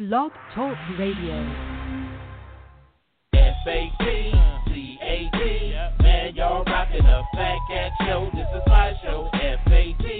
Blog Talk Radio. F-A-T-C-A-T. Man, y'all rocking a fat cat show. This is my show. F-A-T.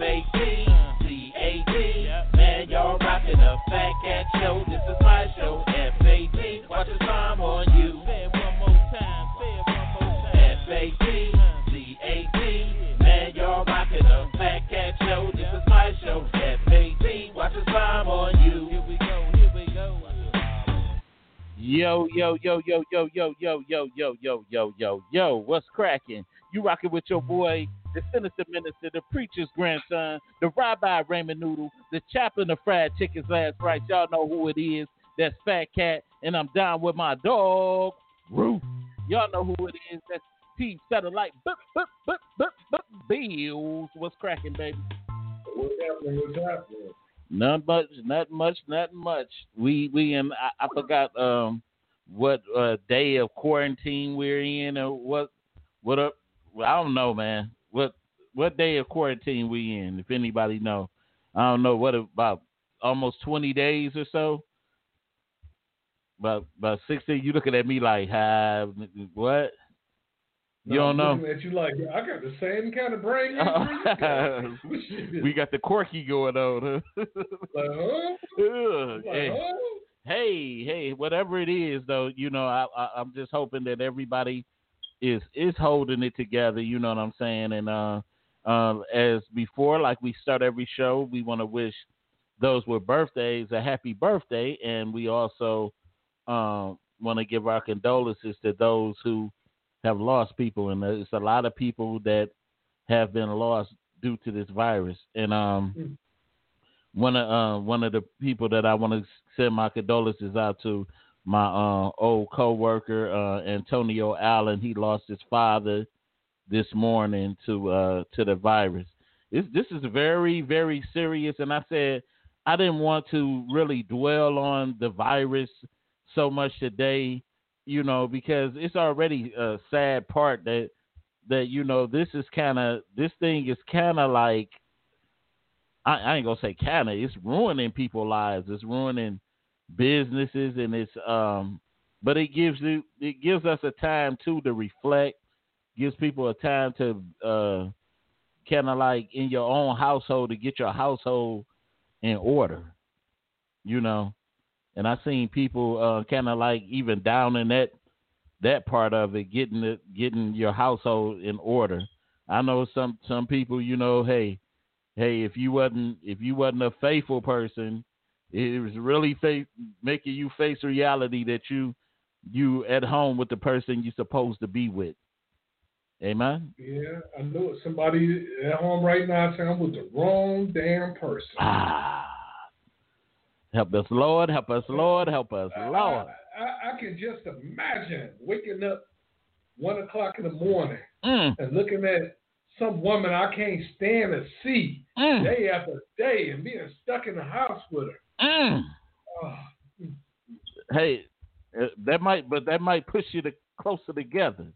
F-A-T-C-A-T. Man, y'all rocking a fat cat show. This is my show. F-A-T. Watch the time on you. Say it one more time. Say it one more time. F-A-T-C-A-T. Man, y'all rocking a fat cat show. This is my show. F-A-T. Watch the time on you. Here we go. Here we go. Yo, yo, yo, yo, yo, yo, yo, yo, yo, yo, yo, yo, yo. What's cracking? You rocking with your boy, the sinister minister, the preacher's grandson, the rabbi Raymond Noodle, the chaplain of fried chicken's last rice. Y'all know who it is. That's Fat Cat, and I'm down with my dog, Ruth. Y'all know who it is. That's T Satellite. Bup, bup, bup, bup, bup, Bills. What's cracking, baby? What's happening? What's happening? Not much, not much, not much. We we in I, I forgot um what uh day of quarantine we're in or what what up well, I don't know, man. What what day of quarantine we in, if anybody know. I don't know what about almost twenty days or so. But about sixteen you looking at me like hi what? You No, don't I'm know? At you like I got the same kind of brain got. we got the quirky going on, huh? like, huh? Like, hey. huh? hey, hey, whatever it is, though, you know, I, I I'm just hoping that everybody is is holding it together. You know what I'm saying? And uh, uh, as before, like we start every show, we want to wish those with birthdays a happy birthday, and we also um, want to give our condolences to those who have lost people, and it's a lot of people that have been lost due to this virus, and um. Mm. One of uh, one of the people that I want to send my condolences out to, my uh, old coworker uh, Antonio Allen. He lost his father this morning to uh, to the virus. This this is very very serious, and I said I didn't want to really dwell on the virus so much today, you know, because it's already a sad part that that you know this is kind of this thing is kind of like I, I ain't gonna say kind of it's ruining people's lives. It's ruining businesses, and it's um, but it gives you it gives us a time too to reflect. Gives people a time to uh, kind of like in your own household to get your household in order. You know, and I seen people uh, kind of like even down in that that part of it, getting it, getting your household in order. I know some some people, you know, hey, hey, if you wasn't if you wasn't a faithful person, it was really fa- making you face reality that you you at home with the person you're supposed to be with. Amen. Yeah, I know it. Somebody at home right now saying I'm with the wrong damn person. Ah, help us, Lord. Help us, Lord. Help us, Lord. I, I, I can just imagine waking up one o'clock in the morning Mm, and looking at some woman I can't stand to see mm, day after day and being stuck in the house with her. Mm. Hey, uh, that might, but that might push you to closer together.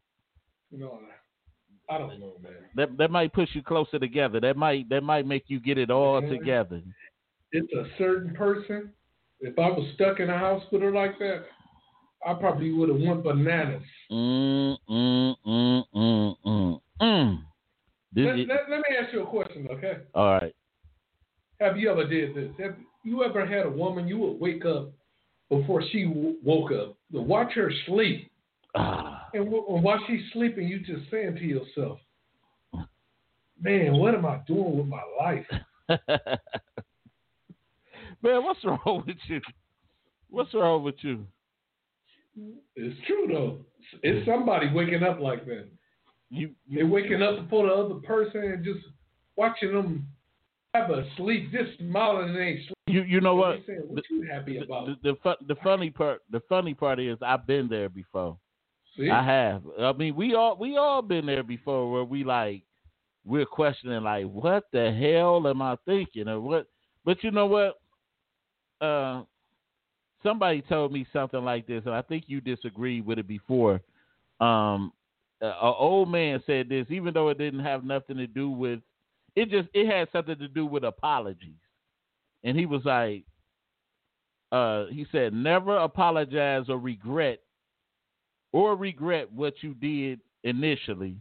no, I don't know, man. That that might push you closer together. That might that might make you get it all Mhm. together. It's a certain person. If I was stuck in a house with her like that, I probably would have went bananas. Mm, mm, mm, mm, mm, mm. Let, is- let, let me ask you a question, okay? all right. Have you ever did this? Have you ever had a woman you would wake up before she w- woke up. To watch her sleep, Ah, and, w- and while she's sleeping, you just saying to yourself, "Man, what am I doing with my life?" man, what's wrong with you? What's wrong with you? It's true though. It's somebody waking up like that. You, They're waking up before the other person and just watching them have a sleep, and they ain't sleep. you, you know what? Saying, what you happy The, about? the, the, fu- the funny part, the funny part is, I've been there before. See? I have. I mean, we all we all been there before, where we like we're questioning like, what the hell am I thinking, or what? But you know what? Uh, somebody told me something like this, and I think you disagreed with it before. Um, a a old man said this, even though it didn't have nothing to do with it, just it had something to do with apologies, and he was like, uh, he said, never apologize or regret or regret what you did initially.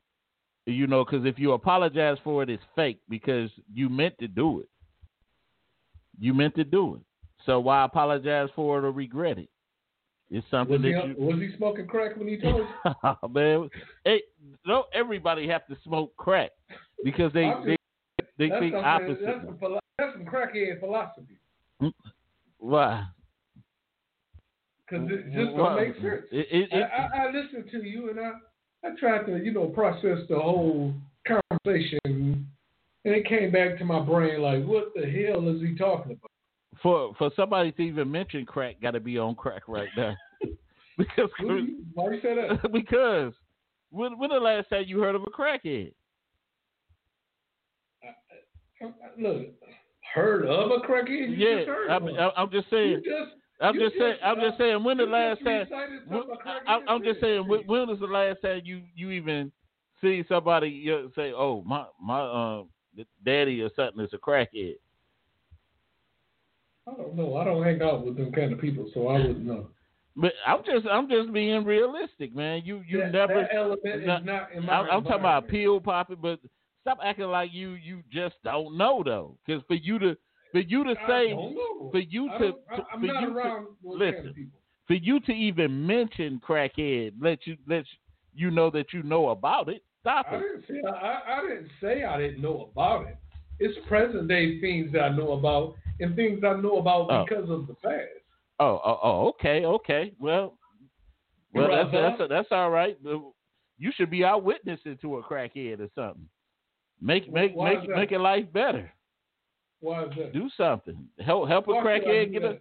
You know, because if you apologize for it, it's fake because you meant to do it. You meant to do it. So why apologize for it or regret it? It's something was, he, that you. was he smoking crack when he told you? man, hey, don't everybody have to smoke crack because they they, they That's think opposite. That's some, philo- that's some crackhead philosophy. Mm, why? Because it just Why? don't make sense. It, it, I, it, I, I listened to you and I, I tried to, you know, process the whole conversation, and it came back to my brain like, what the hell is he talking about? for for somebody to even mention crack, got to be on crack right now. because What do you- Why you say that? because when when the last time you heard of a crackhead? Look, heard of a crackhead? Yeah, just I of mean, one. I, I'm just saying. just, I'm just saying. just, I'm just saying. When the last time? recited When, something a I, I'm just saying. When, when was the last time you you even see somebody you know, say, "Oh, my my um daddy or something is a crackhead"? I don't know. I don't hang out with them kind of people, so I wouldn't know. But I'm just I'm just being realistic, man. You you that, never. that element not- is not in my. I'm, I'm talking about pill popping, but stop acting like you you just don't know though. Because for you to for you to say for you to, I- to- I'm for not you to listen. people. for you to even mention crackhead, let you let you know that you know about it. Stop I it. didn't say I, I didn't say I didn't know about it. It's present day things that I know about and things I know about Oh. because of the past. Oh, oh, oh, okay, okay. Well, well, that's that's that's all right. You should be our witnessing to a crackhead or something. Make make Why make make your life better. Why is that? Do something. Help help a Why I crackhead get a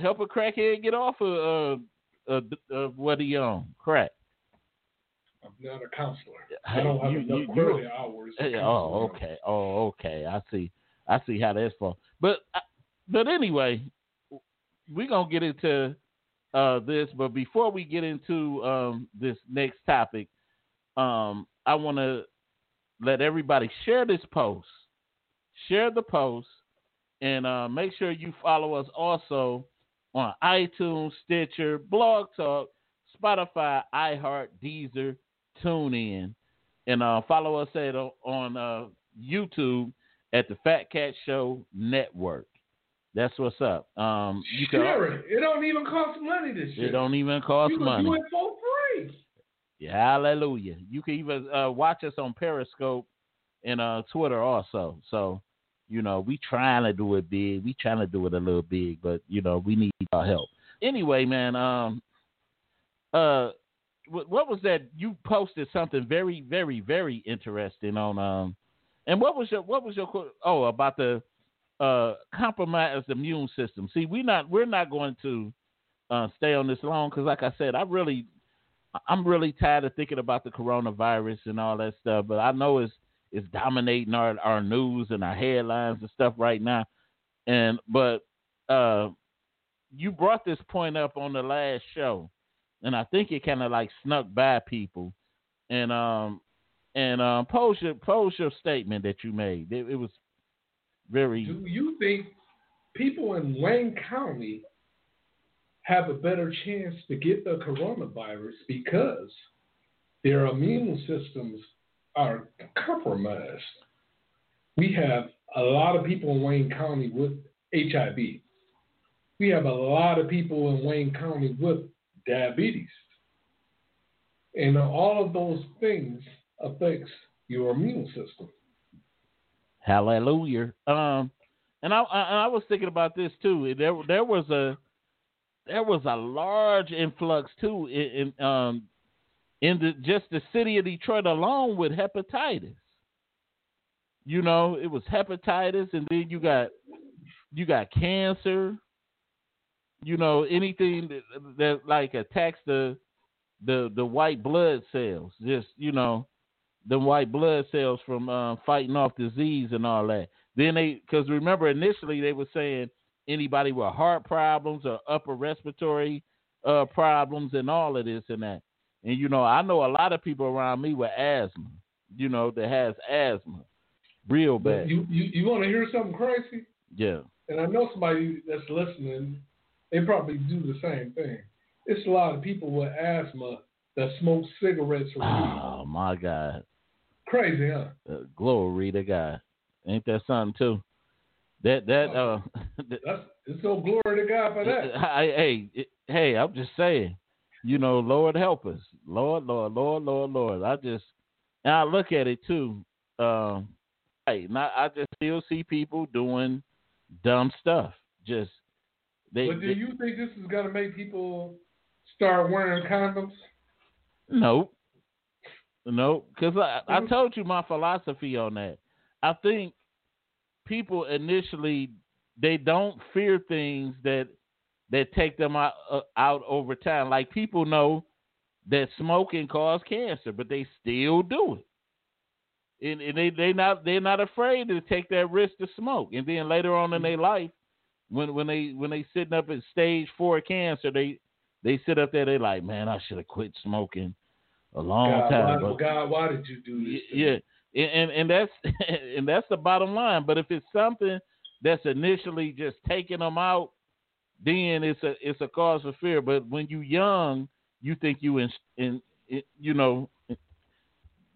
help a crackhead get off of uh, uh, uh what he on crack. I'm not a counselor. I don't have You- enough you- hours. to Hey, counsel oh, okay. Oh, okay. I see. I see how that's for. But uh, but anyway, we're gonna get into uh, this. But before we get into um, this next topic, um, I want to let everybody share this post. Share the post and uh, make sure you follow us also on iTunes, Stitcher, Blog Talk, Spotify, iHeart, Deezer, TuneIn and uh, follow us at on uh, YouTube at the Fat Cat Show Network. That's what's up. Um, you can. Share it. It don't even cost money this year. It don't even cost you can money. do it for free. Hallelujah. You can even uh, watch us on Periscope and uh, Twitter also. So, you know, we trying to do it big. We trying to do it a little big, but you know, we need our help. Anyway, man. Um. Uh. What, what was that? You posted something very, very, very interesting on. Um. And what was your what was your oh about the uh compromised immune system? See, we not we're not going to uh, stay on this long because, like I said, I really I'm really tired of thinking about the coronavirus and all that stuff, but I know it's it's dominating our, our news and our headlines and stuff right now. And but uh you brought this point up on the last show and I think it kind of like snuck by people. And um and um pose your pose your statement that you made. It, it was very Do you think people in Wayne County have a better chance to get the coronavirus because their immune systems are compromised? We have a lot of people in Wayne County with HIV. we have a lot of people in Wayne County with diabetes. And all of those things affects your immune system. Hallelujah. Um, and I, I I was thinking about this too. There there was a there was a large influx too in, in um in the just the city of Detroit alone with hepatitis. You know, it was hepatitis, and then you got you got cancer. You know, anything that, that like attacks the the the white blood cells. Just you know, the white blood cells from uh, fighting off disease and all that. Then they, because remember initially they were saying anybody with heart problems or upper respiratory uh, problems and all of this and that. And you know, I know a lot of people around me with asthma. You know, that has asthma, real bad. You you, you want to hear something crazy? Yeah. And I know somebody that's listening. They probably do the same thing. It's a lot of people with asthma that smoke cigarettes or. Oh my God. Crazy, huh? Uh, glory to God. Ain't that something too? That that uh. That's it's no glory to God for that. I, hey, it- hey, I'm just saying, you know, Lord help us, Lord, Lord, Lord, Lord, Lord. I just, and I look at it too. Um, hey, not, I just still see people doing dumb stuff. Just they, But do they- you think this is gonna make people start wearing condoms? Nope. Nope. Because I, I told you my philosophy on that. I think people initially they don't fear things that that take them out, uh, out over time. Like people know that smoking causes cancer, but they still do it. And, and they they not they're not afraid to take that risk to smoke. And then later on in their life, when when they when they sitting up at stage four cancer, they they sit up there. They like, man, I should have quit smoking a long God, time. why, but- God, why did you do this? yeah, and and- that's and that's the bottom line. But if it's something that's initially just taking them out, then it's a it's a cause for fear. But when you young, you think you in, in, in you know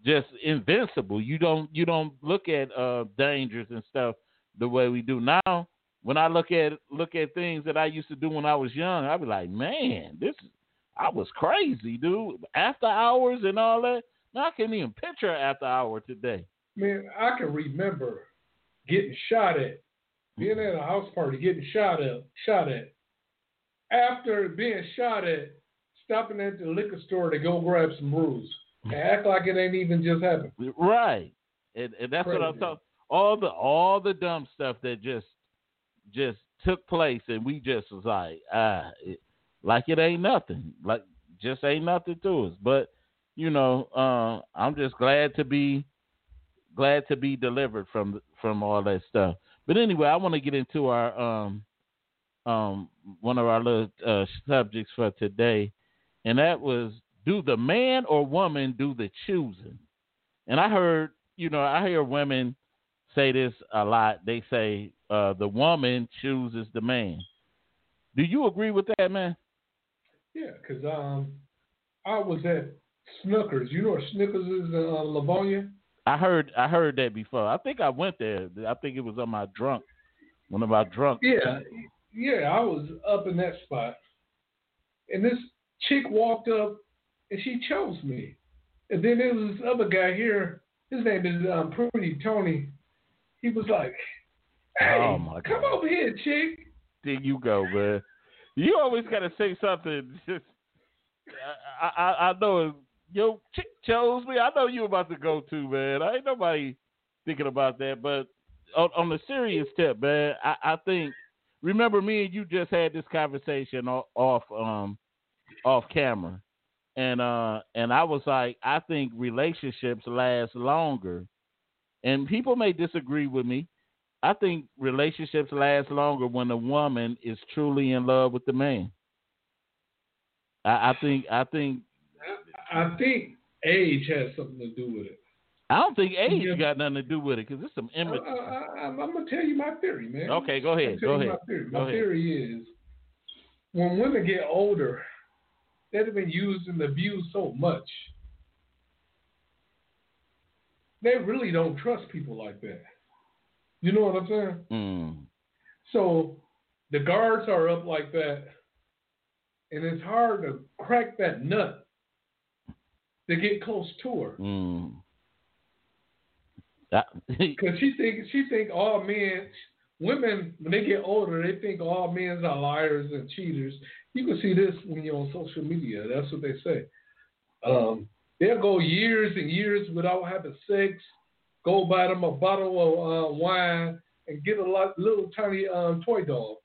just invincible. You don't you don't look at uh dangers and stuff the way we do now. When I look at look at things that I used to do when I was young, I'd be like, man, this is I was crazy, dude. After hours and all that. I can't even picture after hour today. Man, I can remember getting shot at, being at a house party, getting shot at, shot at. After being shot at, stopping at the liquor store to go grab some brews and act like it ain't even just happened. Right. And, and that's what I'm talking. All the all the dumb stuff that just just took place, and we just was like, ah, it, like it ain't nothing, like just ain't nothing to us. But you know, uh, I'm just glad to be glad to be delivered from from all that stuff. But anyway, I want to get into our um um one of our little uh, subjects for today, and that was do the man or woman do the choosing? And I heard, you know, I hear women say this a lot. They say uh, the woman chooses the man. Do you agree with that, man? Yeah, because um, I was at Snookers. You know where Snookers is in uh, Livonia? I heard I heard that before. I think I went there. I think it was on my drunk one of our drunk. Yeah, yeah, I was up in that spot, and this chick walked up, and she chose me. And then there was this other guy here. His name is um, Pretty Tony. He was like, "Hey, Oh, my come over here, chick." There you go, man. You always gotta say something. Just I I, I know your chick chose me. I know you about to go to, man. I ain't nobody thinking about that. But on, on the serious tip, man, I, I think remember me and you just had this conversation o- off um off camera. And uh and I was like, I think relationships last longer. And people may disagree with me. I think relationships last longer when a woman is truly in love with the man. I, I think I think I, think age has something to do with it. I don't think age Yeah. got nothing to do with it because it's some I, immature. I, am gonna tell you my theory, man. Okay, go ahead, go ahead, My theory, my ahead. is when women get older, they've been used and abused so much. They really don't trust people like that. You know what I'm saying? Mm. So the guards are up like that, and it's hard to crack that nut to get close to her. Mm. Because she think she think all men, women when they get older, they think all men are liars and cheaters. You can see this when you're on social media. That's what they say. Um, they'll go years and years without having sex. Go buy them a bottle of uh, wine and get a lot, little tiny um, toy dog,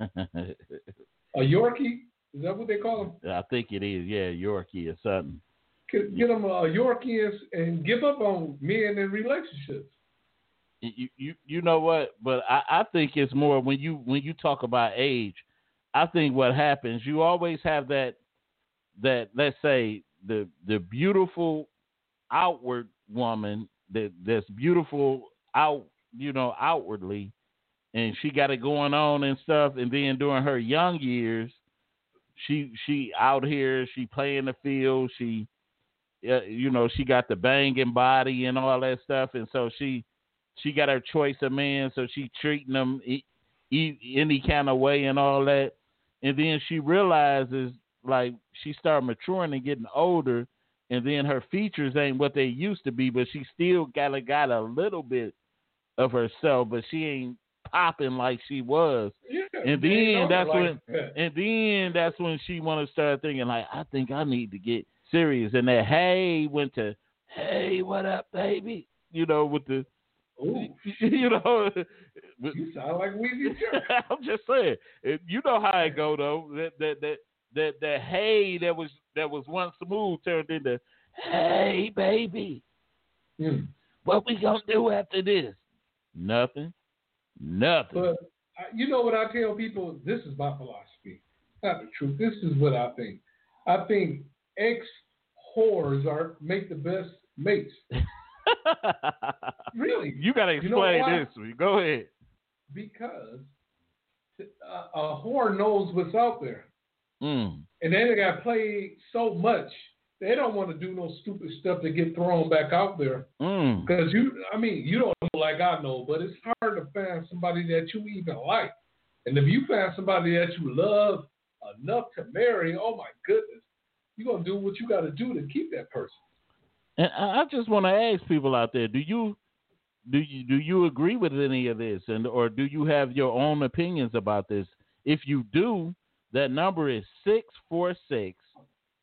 a Yorkie. Is that what they call them? I think it is. Yeah, Yorkie or something. Get them uh, a Yorkie and, give up on men and relationships. you you you know what but I, I think it's more when you when you talk about age i think what happens you always have that that let's say the the beautiful outward woman that that's beautiful out you know outwardly and she got it going on and stuff and then during her young years she she out here she play in the field she uh, you know she got the banging body and all that stuff and so she she got her choice of men, so she treating them e- e- any kind of way and all that. And then she realizes, like, she started maturing and getting older, and then her features ain't what they used to be, but she still got a, got a little bit of herself, but she ain't popping like she was. Yeah, And then that's like when- that. And then that's when she want to start thinking, like, I think I need to get serious. And that hey went to, hey, what up, baby? You know, with the Ooh, you know, you sound like Weezy. I'm just saying. You know how it go though. That that that that that hey that was that was once smooth turned into hey baby. Mm. What we gonna do after this? Nothing. Nothing. But you know what I tell people? This is my philosophy, not the truth. This is what I think. I think ex whores are make the best mates. Really, you gotta You know explain this. to me. Go ahead. because a, a whore knows what's out there, Mm. and they got played so much. They don't want to do no stupid stuff to get thrown back out there. Mm. Because you, I mean, you don't know like I know, but it's hard to find somebody that you even like. And if you find somebody that you love enough to marry, oh my goodness, you're gonna do what you got to do to keep that person. And I I just want to ask people out there: Do you do you do you agree with any of this, and or do you have your own opinions about this? If you do, that number is six four six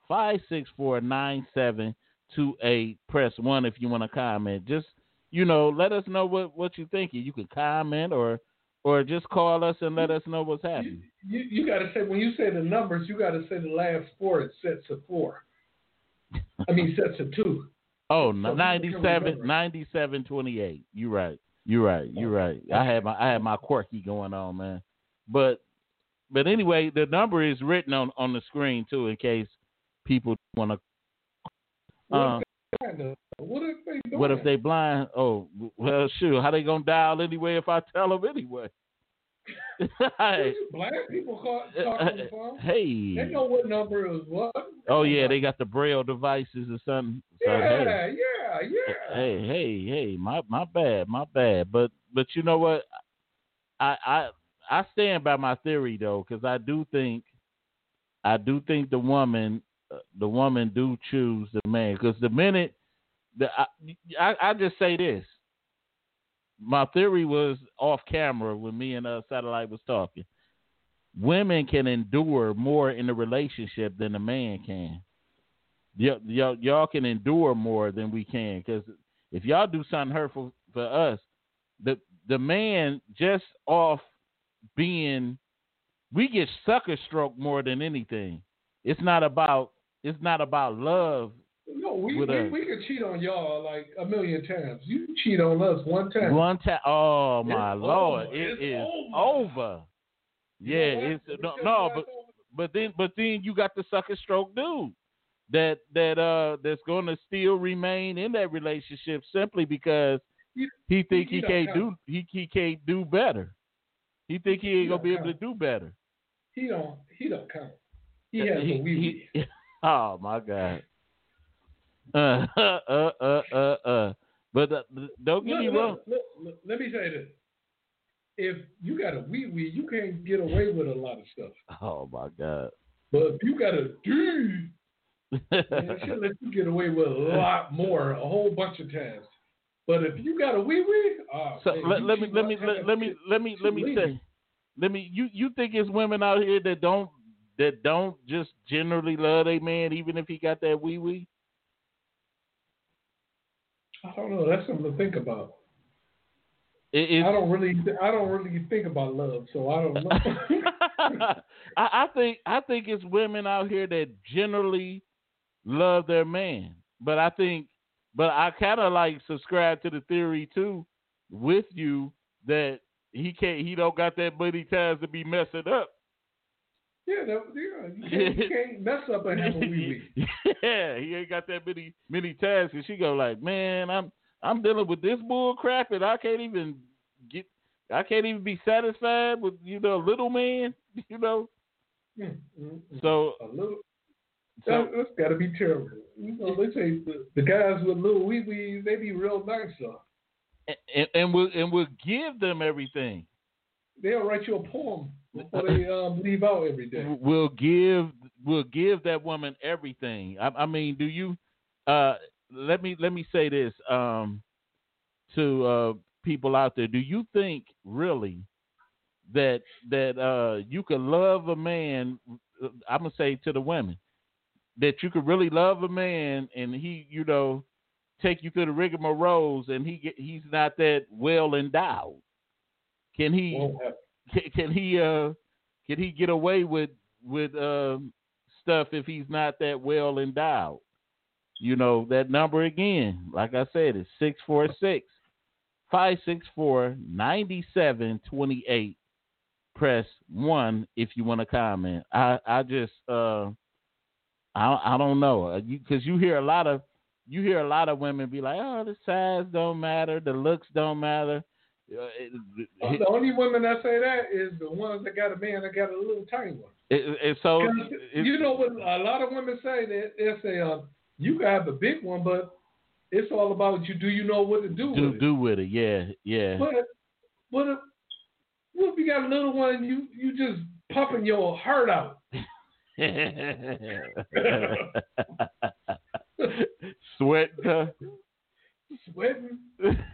five six four nine seven two eight. Press one if you want to comment. Just you know, let us know what what you think. You can comment or or just call us and let us know what's happening. you, you got to say when you say the numbers, you got to say the last four in sets of four. I mean sets of two. Oh, So 97, 97, 28. You're right. You're right. You're right. I had my I had my quirky going on, man. But but anyway, the number is written on on the screen too, in case people want to. Uh, they blind, what if they what if blind? they blind? Oh, well, sure. How they gonna dial anyway if I tell them anyway? hey, blind people call, talk on phone? hey. They know what number is what. Oh yeah, they got the braille devices or something. So, hey. Yeah, yeah, yeah. hey, hey, hey, my my bad, my bad. But but you know what? I I I stand by my theory though, because I do think I do think the woman uh, the woman do choose the man. Because the minute the I, I I just say this, my theory was off camera when me and uh, satellite was talking. Women can endure more in a relationship than a man can y'all, y'all, y'all can endure more than we can because if y'all do something hurtful for us, the the man just off being, we get sucker stroke more than anything. It's not about it's not about love. No, we, we, we could cheat on y'all like a million times. You cheat on us one time. One time, oh It's my over. lord, It's it is over. over. Yeah, it's no, no, but over. but then but then you got the sucker stroke dude that that uh that's going to still remain in that relationship simply because he think he he can't do he he can't do better. He think he He ain't gonna don't be able to do better. he don't he don't count. He has He- a wee he- oh my god. Uh uh uh uh uh. uh. But uh, don't get me wrong. look, look, look, let me say this. if you got a wee wee, you can't get away with a lot of stuff. Oh my God. But if you got a D, man, she'll let you get away with a lot more, a whole bunch of times. But if you got a wee wee, oh, so man, let, you let me keep let me having let, let me let me let me say let me you you think it's women out here that don't that don't just generally love a man even if he got that wee wee? I don't know. That's something to think about. It, I don't really, I don't really think about love, so I don't know. I, I think I think it's women out here that generally love their man, but I think, but I kind of like subscribe to the theory too, with you that he can't, he don't got that many times to be messing up. Yeah, that, yeah, you can't, you can't mess up and have a wee wee. yeah, he ain't got that many many tasks, and she go like, man, I'm I'm dealing with this bull crap, and I can't even get, I can't even be satisfied with you know little man, you know. Mm, mm, mm. So a little. so That, that's got to be terrible. You know, they say the, the guys with little wee wees, they be real nice though. and, and we'll and we'll give them everything. They'll write you a poem before they um, leave out every day. We'll give we'll give that woman everything. I, I mean, do you? Uh, let me let me say this um, to uh, people out there. Do you think really that that uh, you could love a man? I'm gonna say to the women that you could really love a man and he, you know, take you through the rigmaroles and he get, he's not that well endowed. Can he? Can, can he uh can he get away with with um stuff if he's not that well endowed? You know, that number again, like I said, is six four six five six four ninety seven twenty eight. Press one if you want to comment. I I just uh I I don't know because you, hear a lot of you hear a lot of women be like, oh, the size don't matter, the looks don't matter. Uh, it- Uh, The only women that say that is the ones that got a man that got a little tiny one. it- it- so it- you know what a lot of women say that they say, uh, you can have a big one, but it's all about you. Do you know what to do, do with it? do with it. Yeah, yeah. But what if, what if you got a little one? You you just pumping your heart out. Sweat. Sweating.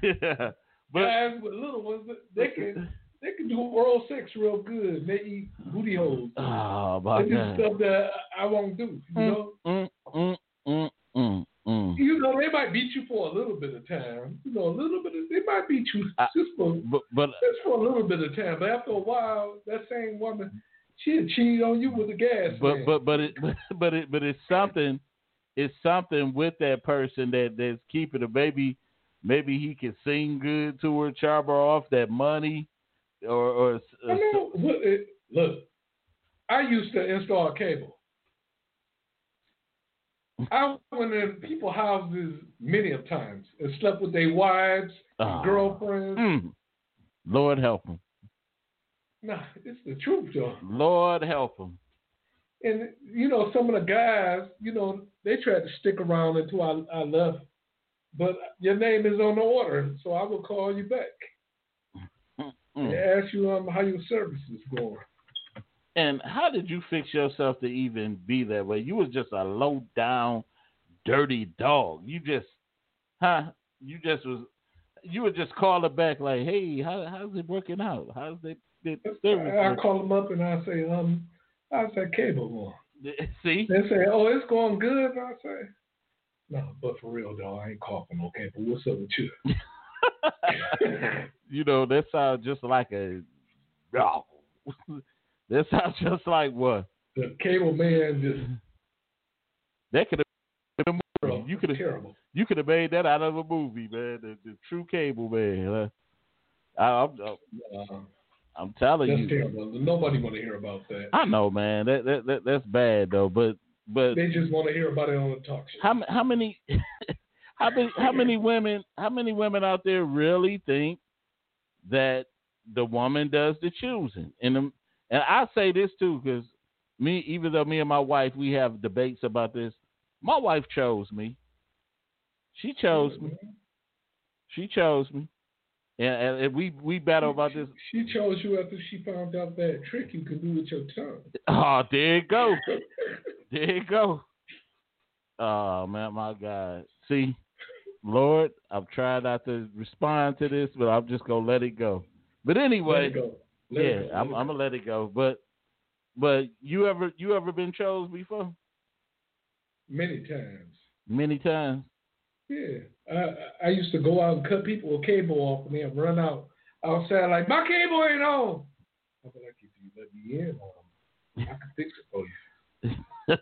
yeah. But Guys with little ones, they can they can do oral sex real good. They eat booty holes. oh my They do god. stuff that I won't do. You know. Mm, mm, mm, mm, mm. You know, they might beat you for a little bit of time. You know, a little bit of, they might beat you I- just for But but just for a little bit of time. But after a while, that same woman, she'll cheat on you with a gas but man. but but it but it but it's something it's something with that person that that's keeping it. Maybe maybe he can sing good to her, chop her off that money, or or I know, look, look, I used to install cable. I went in people's houses many of times and slept with their wives, Ah. girlfriends. Mm. Lord help him. Nah, it's the truth, though. Lord help him. And you know, some of the guys, you know, they tried to stick around until I, I left. But your name is on the order, so I will call you back and Mm. ask you um, how your service is going. And how did you fix yourself to even be that way? You was just a low down, dirty dog. You just, huh? You just was. You would just call her back like, "Hey, how, how's it working out? How's it the service?" I, I call them up and I say, um, how's that cable going? See, They say, oh, it's going good. I say, no, but for real though, I ain't coughing okay? But What's up with you? you know that sounds just like a. Oh. that sounds just like what the cable man just that could have been a movie. You could have terrible. you could have made that out of a movie, man. The, the true cable man. Uh, I, I'm, Uh, I'm telling that's you. terrible. Nobody want to hear about that. I know, man. That, that that that's bad though. But but They just want to hear about it on the talk show. how how many how many how many women how many women out there really think that the woman does the choosing? And um, and I say this too because me, even though me and my wife we have debates about this, my wife chose me. She chose me. She chose me. and, and, and we we battle about this. She chose you after she found out that trick you can do with your tongue. Oh, there you go. there you go. Oh man, my God. See, Lord, I've tried not to respond to this, but I'm just gonna let it go. But anyway, go. Yeah, go. I'm, I'm gonna let it go. But but you ever you ever been chose before? many times. Many times. Yeah, I I used to go out and cut people with cable off me and then run out outside like my cable ain't on. Be like, if you let me in, I can fix it for you.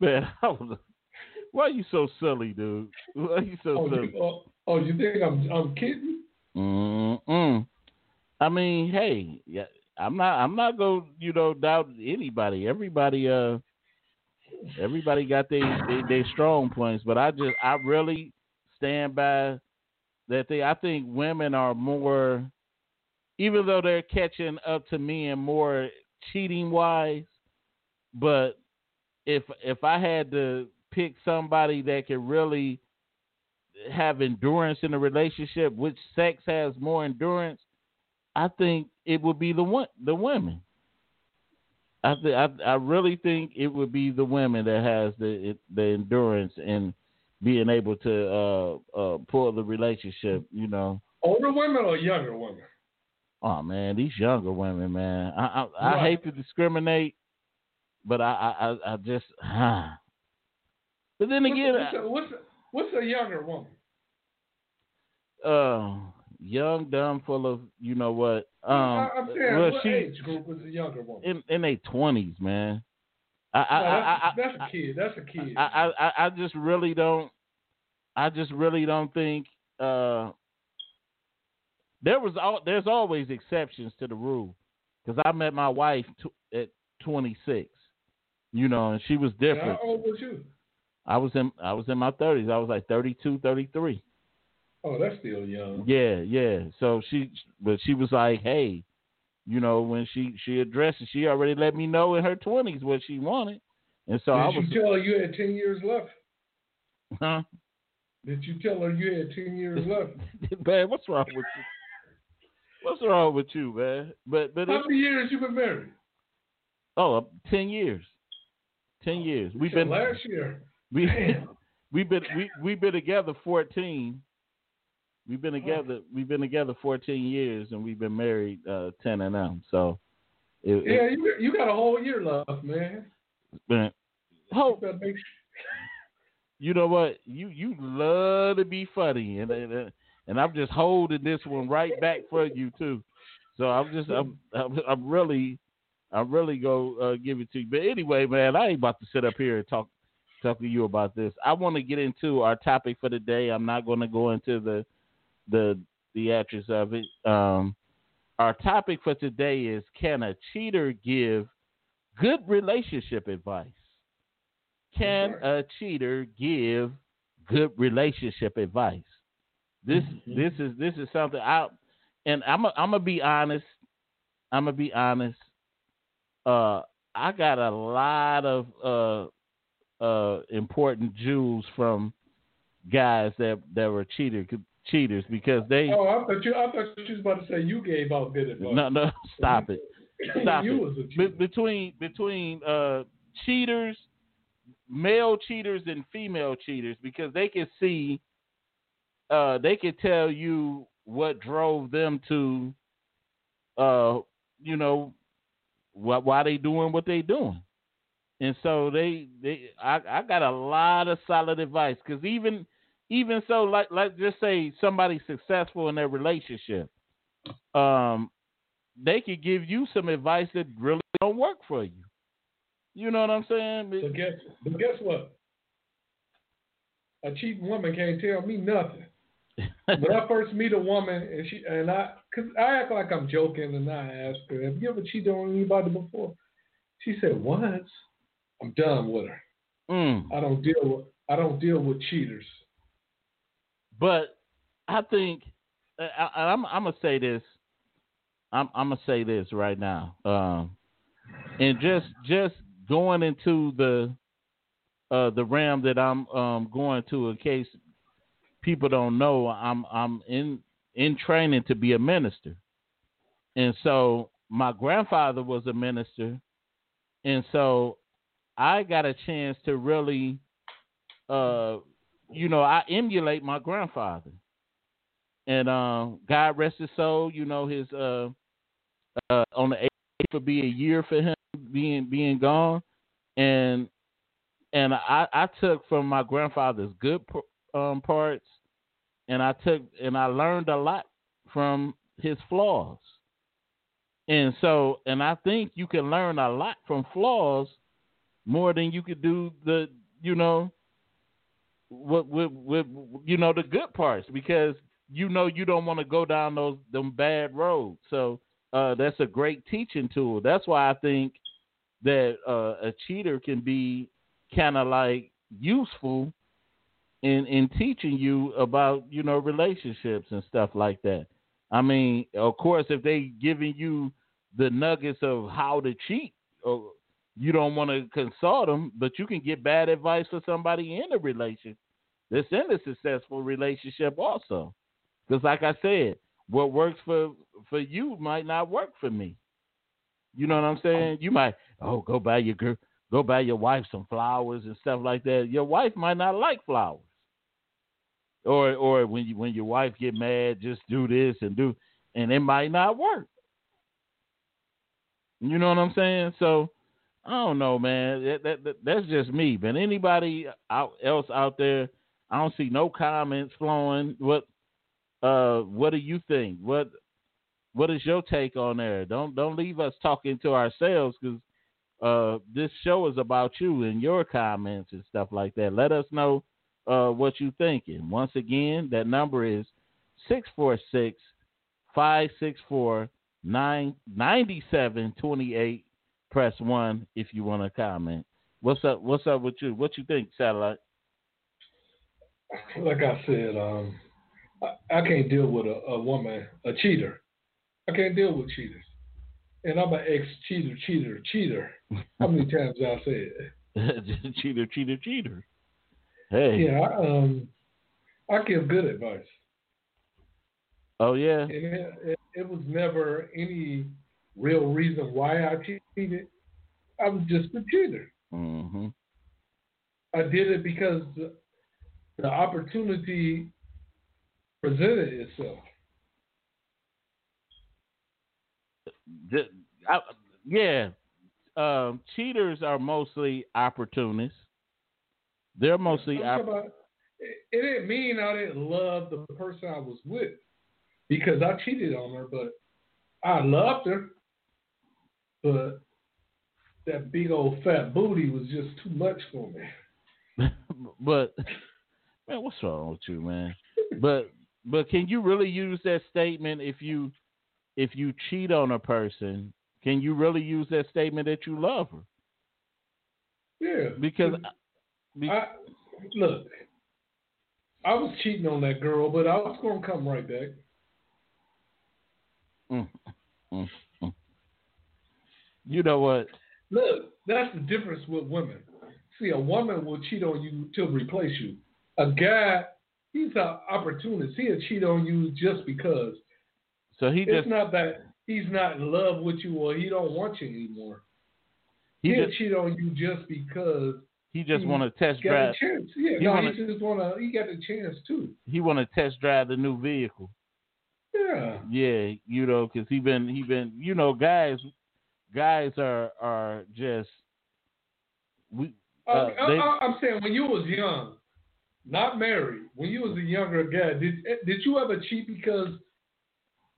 Man, I was, why are you so silly, dude? Why are you so Oh, silly? you, oh, oh, you think I'm I'm kidding? Mm-mm. I mean, hey, yeah, I'm not. I'm not going. to You know, doubt anybody. Everybody. Uh, everybody got their they, they strong points, but I just I really stand by that. They. I think women are more, even though they're catching up to men more cheating wise, but if if I had to pick somebody that could really have endurance in a relationship, which sex has more endurance, I think it would be the one the women. I th- I I really think it would be the women that has the it, the endurance and being able to uh uh pull the relationship. You know, Older women or younger women? oh man, these younger women, man. I I, I hate to discriminate, but I I I, just. But then again, what's, a, what's, a, what's a younger woman? uh, young, dumb, full of you know what. Um, I, I'm saying, well, what she age group is a younger woman? in in their twenties, man. I I, No, that's, I, that's a kid. That's a kid. I, I, I, I just really don't. I just really don't think. Uh, there was all. There's always exceptions to the rule, because I met my wife t- at 26. You know, and she was different. How old was you? I was in. I was in my 30s. I was like 32, 33. Oh, that's still young. Yeah, yeah. So she, but she was like, hey, you know, when she she addressed it, she already let me know in her twenties what she wanted, and so Did I was, Did you tell her you had ten years left? huh? Did you tell her you had ten years left? man, what's wrong with you? What's wrong with you, man? But but How many years you been married? oh, uh, ten years, ten years. We've been last year. we we've been we we've been together fourteen. We've been together. We've been together fourteen years, and we've been married uh, ten and them. So, it, Yeah, it, you you got a whole year left, man. man, hope You better make sure. you know what you you love to be funny and and, and I'm just holding this one right back for you too. So I'm just I'm I'm, I'm really I'm really go uh, give it to you. But anyway, man, I ain't about to sit up here and talk talk to you about this. I want to get into our topic for the day. I'm not going to go into the the the theatrics of it. Um, our topic for today is can a cheater give good relationship advice? Can a cheater give good relationship advice? This this is this is something I and I'm a, I'm gonna be honest. I'm gonna be honest. Uh, I got a lot of uh uh important jewels from guys that that were cheater cheaters because they Oh, I thought you. I thought you was about to say you gave out good advice. no no stop it stop it. Be- between between uh cheaters, male cheaters and female cheaters because they can see uh they can tell you what drove them to uh you know wh- why they doing what they doing. And so they they I I got a lot of solid advice cuz even even so like like just say somebody's successful in their relationship um they could give you some advice that really don't work for you. You know what I'm saying? But guess, but guess what? A cheating woman can't tell me nothing. When I first meet a woman and she and I, cause I act like I'm joking and I ask her, "Have you ever cheated on anybody before?" She said, "Once." I'm done with her. Mm. I don't deal with I don't deal with cheaters. But I think I, I, I'm I'm gonna say this. I'm I'm gonna say this right now. Um, and just just going into the uh the realm that I'm um going to in case people don't know, I'm I'm in in training to be a minister, and so my grandfather was a minister, and so I got a chance to really, uh, you know, I emulate my grandfather, and uh, God rest his soul. You know, his uh, uh, on the eighth for be a year for him being being gone, and and I I took from my grandfather's good um, parts, and I took and I learned a lot from his flaws. And so, and I think you can learn a lot from flaws more than you could do the, you know, with, with, with you know the good parts because you know you don't want to go down those them bad roads. So uh, that's a great teaching tool. That's why I think that uh, a cheater can be kind of like useful in in teaching you about you know relationships and stuff like that. I mean, of course, if they giving you the nuggets of how to cheat, uh, you don't want to consult them, but you can get bad advice for somebody in a relationship that's in a successful relationship also. Because, like I said, what works for for you might not work for me. You know what I'm saying? You might oh go buy your girl, go buy your wife some flowers and stuff like that. Your wife might not like flowers. Or or when you when your wife get mad, just do this and do and it might not work. You know what I'm saying? So I don't know, man. That, that, that, that's just me. But anybody out, else out there, I don't see no comments flowing. What uh what do you think? What what is your take on there? Don't don't leave us talking to ourselves because uh, this show is about you and your comments and stuff like that. Let us know uh, what you're thinking. Once again, that number is 646 564 9728. Press 1 if you want to comment. What's up? What's up with you? What you think, Satellite? Like I said, um, I, I, can't deal with a, a woman, a cheater. I can't deal with cheaters and I'm an ex cheater, cheater, cheater. How many times I say it? cheater, cheater, cheater. Hey. Yeah, I, um, I give good advice. Oh yeah. And it, it, it, was never any real reason why I cheated. I was just a cheater. Mm-hmm. I did it because the, the opportunity presented itself. I, yeah, um, cheaters are mostly opportunists. They're mostly. Opp- about, it, it didn't mean I didn't love the person I was with because I cheated on her, but I loved her. But that big old fat booty was just too much for me. but man, what's wrong with you, man? but but can you really use that statement if you if you cheat on a person, can you really use that statement that you love her? Yeah. Because, I, look, I was cheating on that girl, but I was going to come right back. Mm, mm, mm. You know what? Look, that's the difference with women. See, a woman will cheat on you to replace you. A guy, he's an opportunist. He'll cheat on you just because. So he it's just not that he's not in love with you or he don't want you anymore. He He'll just, cheat on you just because he just want to test drive. chance. Yeah, he no, wanna, he just want to. He got a chance too. He want to test drive the new vehicle. Yeah. Yeah, you know, because he been he been you know guys guys are are just we. Uh, uh, uh I, I, uh, I'm saying when you was young, not married, when you was a younger guy, did eh, did you ever cheat because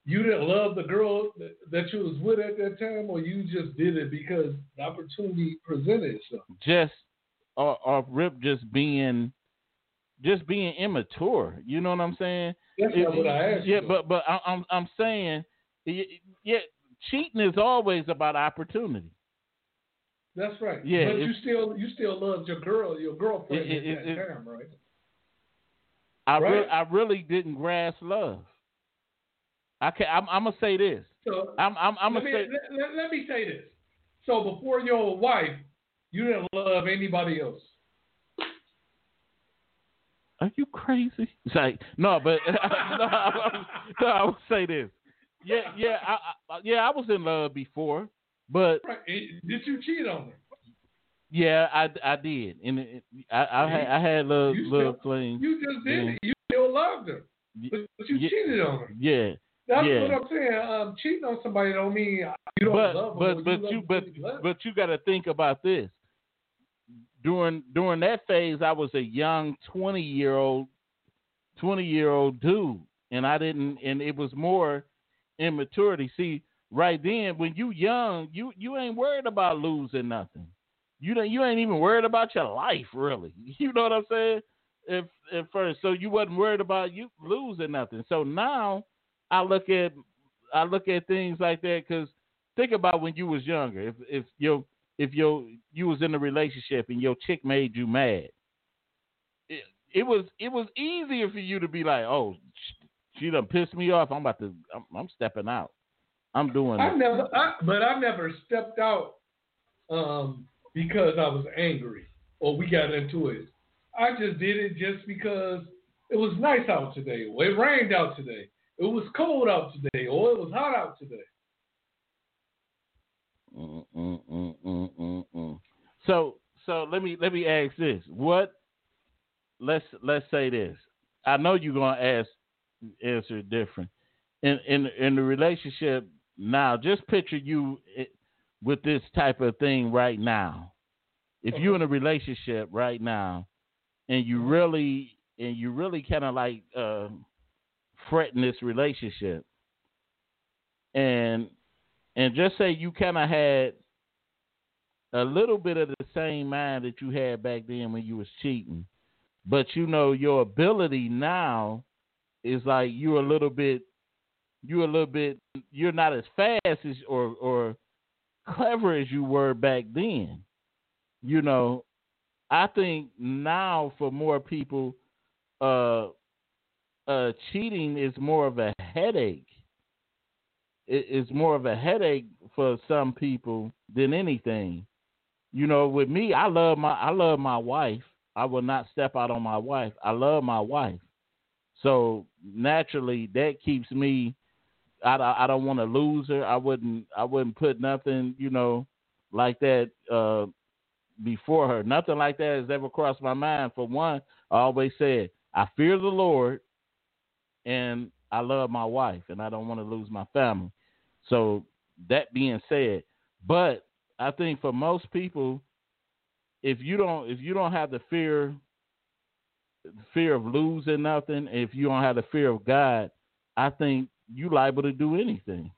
you didn't love the girl that you was with at that time, or you just did it because the opportunity presented itself? Just or, or Rip just being just being immature. You know what I'm saying? That's it, not what I asked. Yeah, you. but but I, I'm I'm saying, yeah, cheating is always about opportunity. That's right. Yeah, but you still you still loved your girl, your girlfriend it, at that it, time, right? I right? Re- I really didn't grasp love. I can, I'm, I'm gonna say this. So I'm, I'm, I'm let gonna me, say. Let, let, me say this. So before your wife, you didn't love anybody else. Are you crazy? It's like no, but no, I, no, I would say this. Yeah, yeah, I, I, yeah. I was in love before, but Right. Did you cheat on her? yeah, I, I did, and it, I, I had I had little You little still- You just did it. You still loved her, but, but you yeah. cheated on her. Yeah, That's Yeah. what I'm saying. Um, cheating on somebody don't mean you don't but love them. but but you but you them. but you got to think about this. During during that phase, I was a young twenty year old twenty year old dude, and I didn't, and it was more immaturity. See, right then, when you young, you you ain't worried about losing nothing. You don't, you ain't even worried about your life, really. You know what I'm saying? If at first, so you wasn't worried about you losing nothing. So now, I look at I look at things like that because think about when you was younger. If if your if your you was in a relationship and your chick made you mad, it, it was it was easier for you to be like, oh, sh- she done pissed me off. I'm about to I'm, I'm stepping out. I'm doing I it. never, I, but I never stepped out um, because I was angry or we got into it. I just did it just because it was nice out today, Well, it rained out today, it was cold out today, or it was hot out today. Mm, mm, mm, mm, mm, mm. So so let me let me ask this. What let's let's say this. I know you're gonna ask answer different. In in in the relationship now, just picture you with this type of thing right now. If you're in a relationship right now and you really and you really kind of like uh, fretting this relationship and and just say you kind of had a little bit of the same mind that you had back then when you was cheating, but you know your ability now is like you're a little bit, you're a little bit, you're not as fast as or or clever as you were back then. You know, I think now for more people, uh, uh, cheating is more of a headache it is more of a headache for some people than anything. You know, with me, I love my I love my wife. I will not step out on my wife. I love my wife. So naturally, that keeps me. I, I don't want to lose her. I wouldn't. I wouldn't put nothing, you know, like that uh, before her. Nothing like that has ever crossed my mind. For one, I always said I fear the Lord, and I love my wife, and I don't want to lose my family. So that being said, but I think for most people, if you don't if you don't have the fear fear of losing nothing, if you don't have the fear of God, I think you liable to do anything.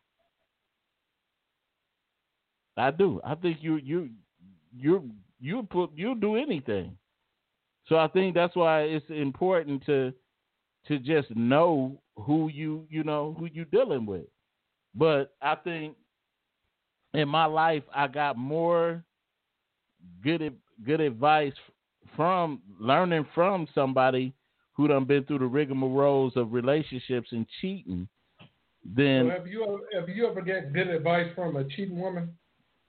I do. I think you you you you put you do anything. So I think that's why it's important to to just know who you you know who you dealing with. But I think in my life I got more good good advice from learning from somebody who done been through the rigmaroles of relationships and cheating Then So have you ever, have you ever get good advice from a cheating woman?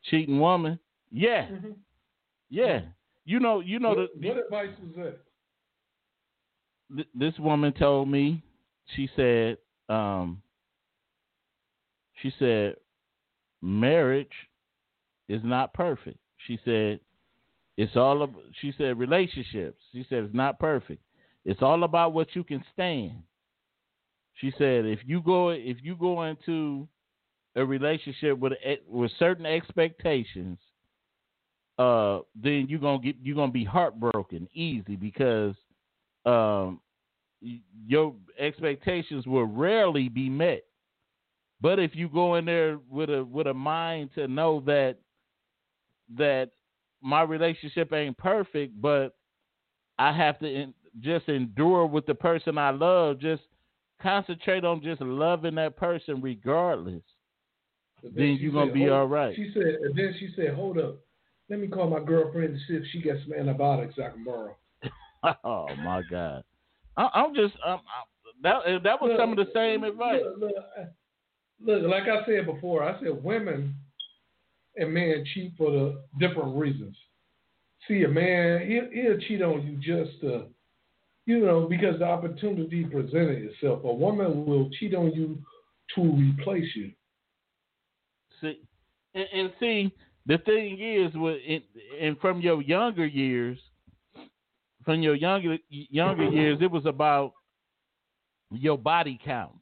cheating woman. Yeah, Mhm. yeah. You know, you know what, the, what advice was that? Th- this woman told me she said um she said marriage is not perfect. She said it's all of she said relationships. She said it's not perfect. It's all about what you can stand. She said if you go if you go into a relationship with with certain expectations uh then you're gonna get you're gonna be heartbroken easy because um, your expectations will rarely be met. But if you go in there with a with a mind to know that that my relationship ain't perfect, but I have to en- just endure with the person I love, just concentrate on just loving that person regardless. But Then you're gonna said, be all right. She said, and then she said, "Hold up, let me call my girlfriend and see if she got some antibiotics I can borrow." oh my God, I, I'm just I'm, I, that that was some of the same advice. Look, look, look, like I said before, I said women and men cheat for the different reasons. See, a man, he'll, he'll cheat on you just to, you know, because the opportunity presented itself. A woman will cheat on you to replace you. See, and, and see, the thing is, with it, and from your younger years, from your younger younger years, it was about your body count.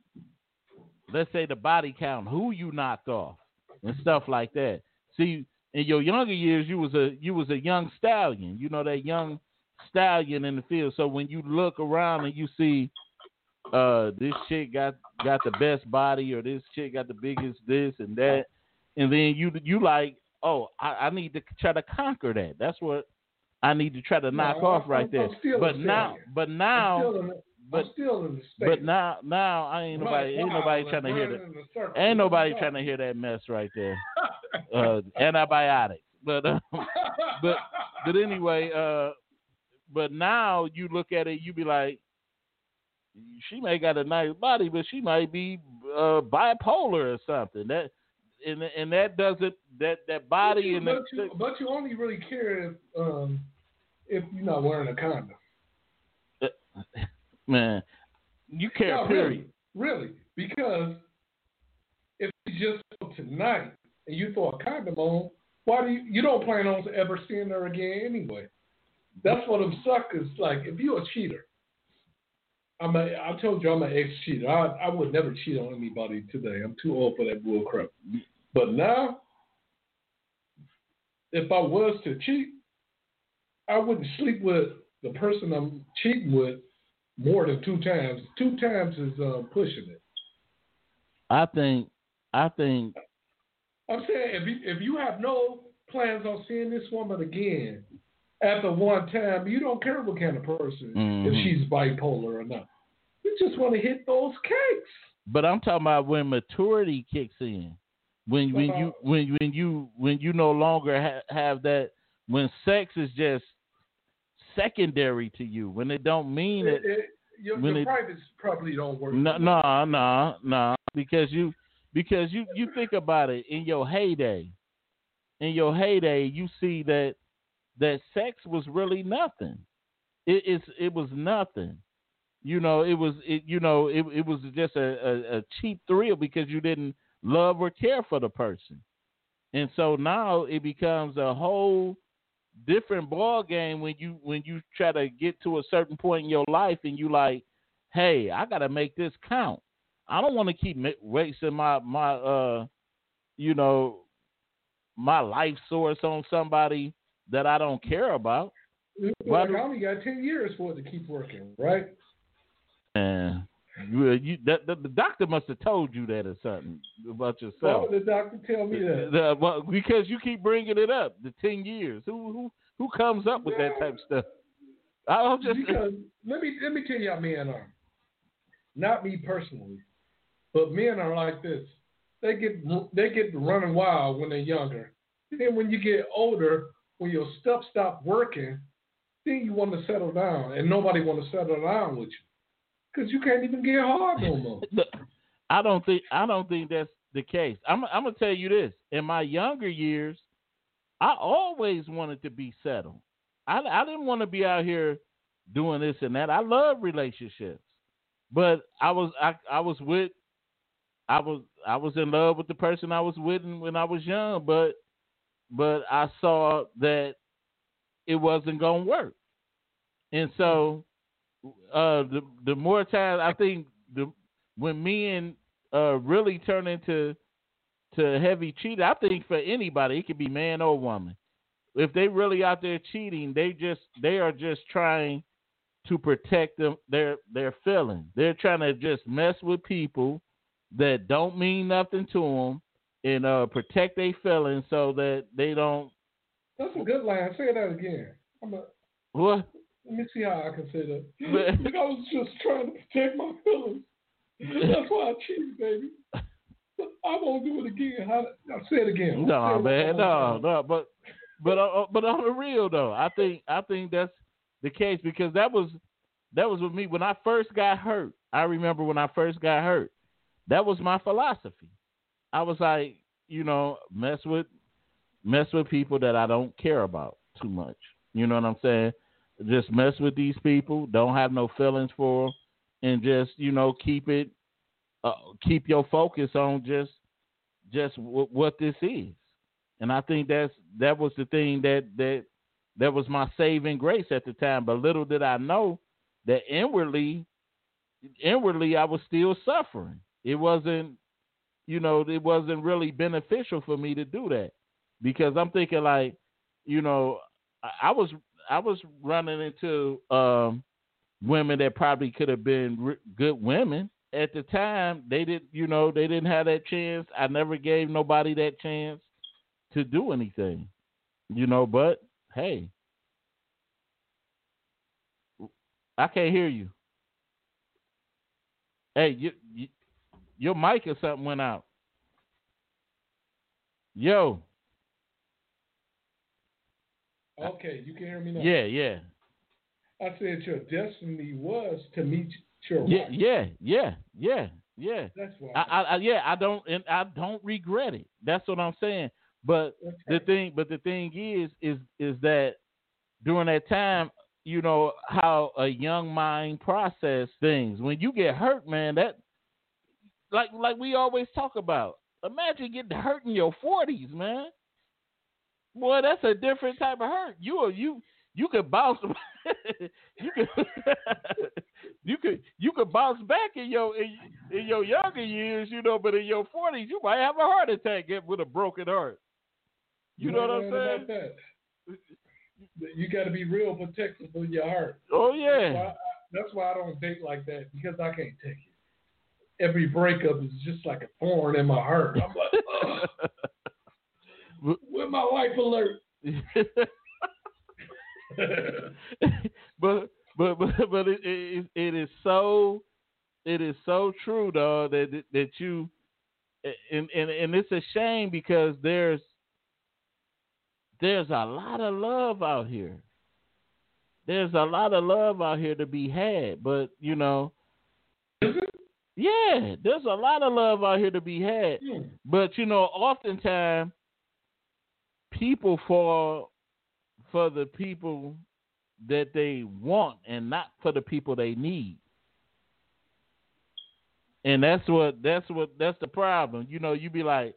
Let's say the body count, who you knocked off, and stuff like that. See, in your younger years, you was a you was a young stallion. You know that young stallion in the field. So when you look around and you see uh this chick got got the best body or this chick got the biggest this and that and then you you like oh I, I need to try to conquer that that's what I need to try to knock No, off I'm- right I'm there. still but now but I'm now the, but- I'm still in the space. but now now I ain't nobody ain't nobody trying to hear that ain't nobody trying to hear that mess right there. Uh antibiotics. But uh, but but anyway, uh, but now you look at it, you be like, she may got a nice body, but she might be uh, bipolar or something. That and and that doesn't that that body and but, you, but you only really care if um, if you're not wearing a condom. man, you care. No, period. really, really, because if you just tonight and you throw a condom on, why do you you don't plan on ever seeing her again anyway? That's what them suckers like. If you're a cheater, I'm a. I told you I'm an ex cheater. I I would never cheat on anybody today. I'm too old for that bull crap. But now, if I was to cheat, I wouldn't sleep with the person I'm cheating with more than two times. Two times is uh, pushing it. I think I think I'm saying if you, if you have no plans on seeing this woman again after one time, you don't care what kind of person, if Mhm. she's bipolar or not. You just want to hit those cakes. But I'm talking about when maturity kicks in, when when you when when you when you no longer ha- have that, when sex is just secondary to you, when it don't mean It, it. it, your when your it- privates probably don't work. No, no, no, no, because you because you you think about it in your heyday, in your heyday, you see that that sex was really nothing. It is it was nothing. You know, it was it you know it it was just a, a, a cheap thrill because you didn't love or care for the person, and so now it becomes a whole different ball game when you when you try to get to a certain point in your life and you like, hey, I got to make this count. I don't want to keep wasting my my uh you know my life source on somebody that I don't care about. Do- I only got ten years for it to keep working, right? And you, uh, you that, the, the doctor must have told you that or something about Why yourself. would the doctor tell me that? The- well, because you keep bringing it up. The ten years. Who who who comes up with that type of stuff? I'll just because let me let me tell you how men are. Not me personally, but men are like this. They get they get running wild when they're younger. Then when you get older, when your stuff stop working, then you want to settle down, and nobody want to settle down with you because you can't even get hard no more. Look, I don't think I don't think that's the case. I'm I'm gonna tell you this. In my younger years, I always wanted to be settled. I I didn't want to be out here doing this and that. I love relationships, but I was I I was with I was I was in love with the person I was with when I was young, but but I saw that it wasn't gonna work, and so uh, the the more times I think the when men uh, really turn into to heavy cheating, I think for anybody, it could be man or woman. If they really out there cheating, they just they are just trying to protect them their their feelings. They're trying to just mess with people that don't mean nothing to them and uh, protect their feelings so that they don't That's a good line. Say that again. I'm a, what let me see how I can say that. Look, I was just trying to protect my feelings. That's why I cheated, baby. I won't do it again. How, I'll say it again. No, it man, no, no. But but uh, but on the real though, I think I think that's the case because that was that was with me when I first got hurt. I remember when I first got hurt. That was my philosophy. I was like, you know, mess with mess with people that I don't care about too much. You know what I'm saying? Just mess with these people. Don't have no feelings for them, and just you know keep it, uh, keep your focus on just just w- what this is. And I think that's that was the thing that that that was my saving grace at the time. But little did I know that inwardly, inwardly I was still suffering. It wasn't, you know, it wasn't really beneficial for me to do that because I'm thinking like, you know, I, I was I was running into um, women that probably could have been re- good women at the time. They did, you know, they didn't have that chance. I never gave nobody that chance to do anything, you know. But hey, I can't hear you. Hey, you, you, your mic or something went out. Yo. Okay, you can hear me now. Yeah, yeah. I said your destiny was to meet your Yeah, wife. yeah, yeah, yeah, yeah. That's why. I, I, I yeah, I don't and I don't regret it. That's what I'm saying. But That's the thing but the thing is is is that during that time, you know, how a young mind process things. When you get hurt, man, that like like we always talk about. Imagine getting hurt in your forties, man. Boy, that's a different type of hurt. You are you you could bounce you could you could you could bounce back in your in, in your younger years, you know, but in your forties you might have a heart attack with a broken heart. You know what I'm saying? You got to be real protective of your heart. Oh That's yeah. why, I, that's why I don't date like that because I can't take it. Every breakup is just like a thorn in my heart. I'm like, with my life alert. but but but but it, it it is so it is so true though that that you and and and it's a shame because there's there's a lot of love out here. There's a lot of love out here to be had, but you know, yeah, there's a lot of love out here to be had. But you know, oftentimes people fall for the people that they want and not for the people they need. And that's what that's what that's the problem. You know, you be like,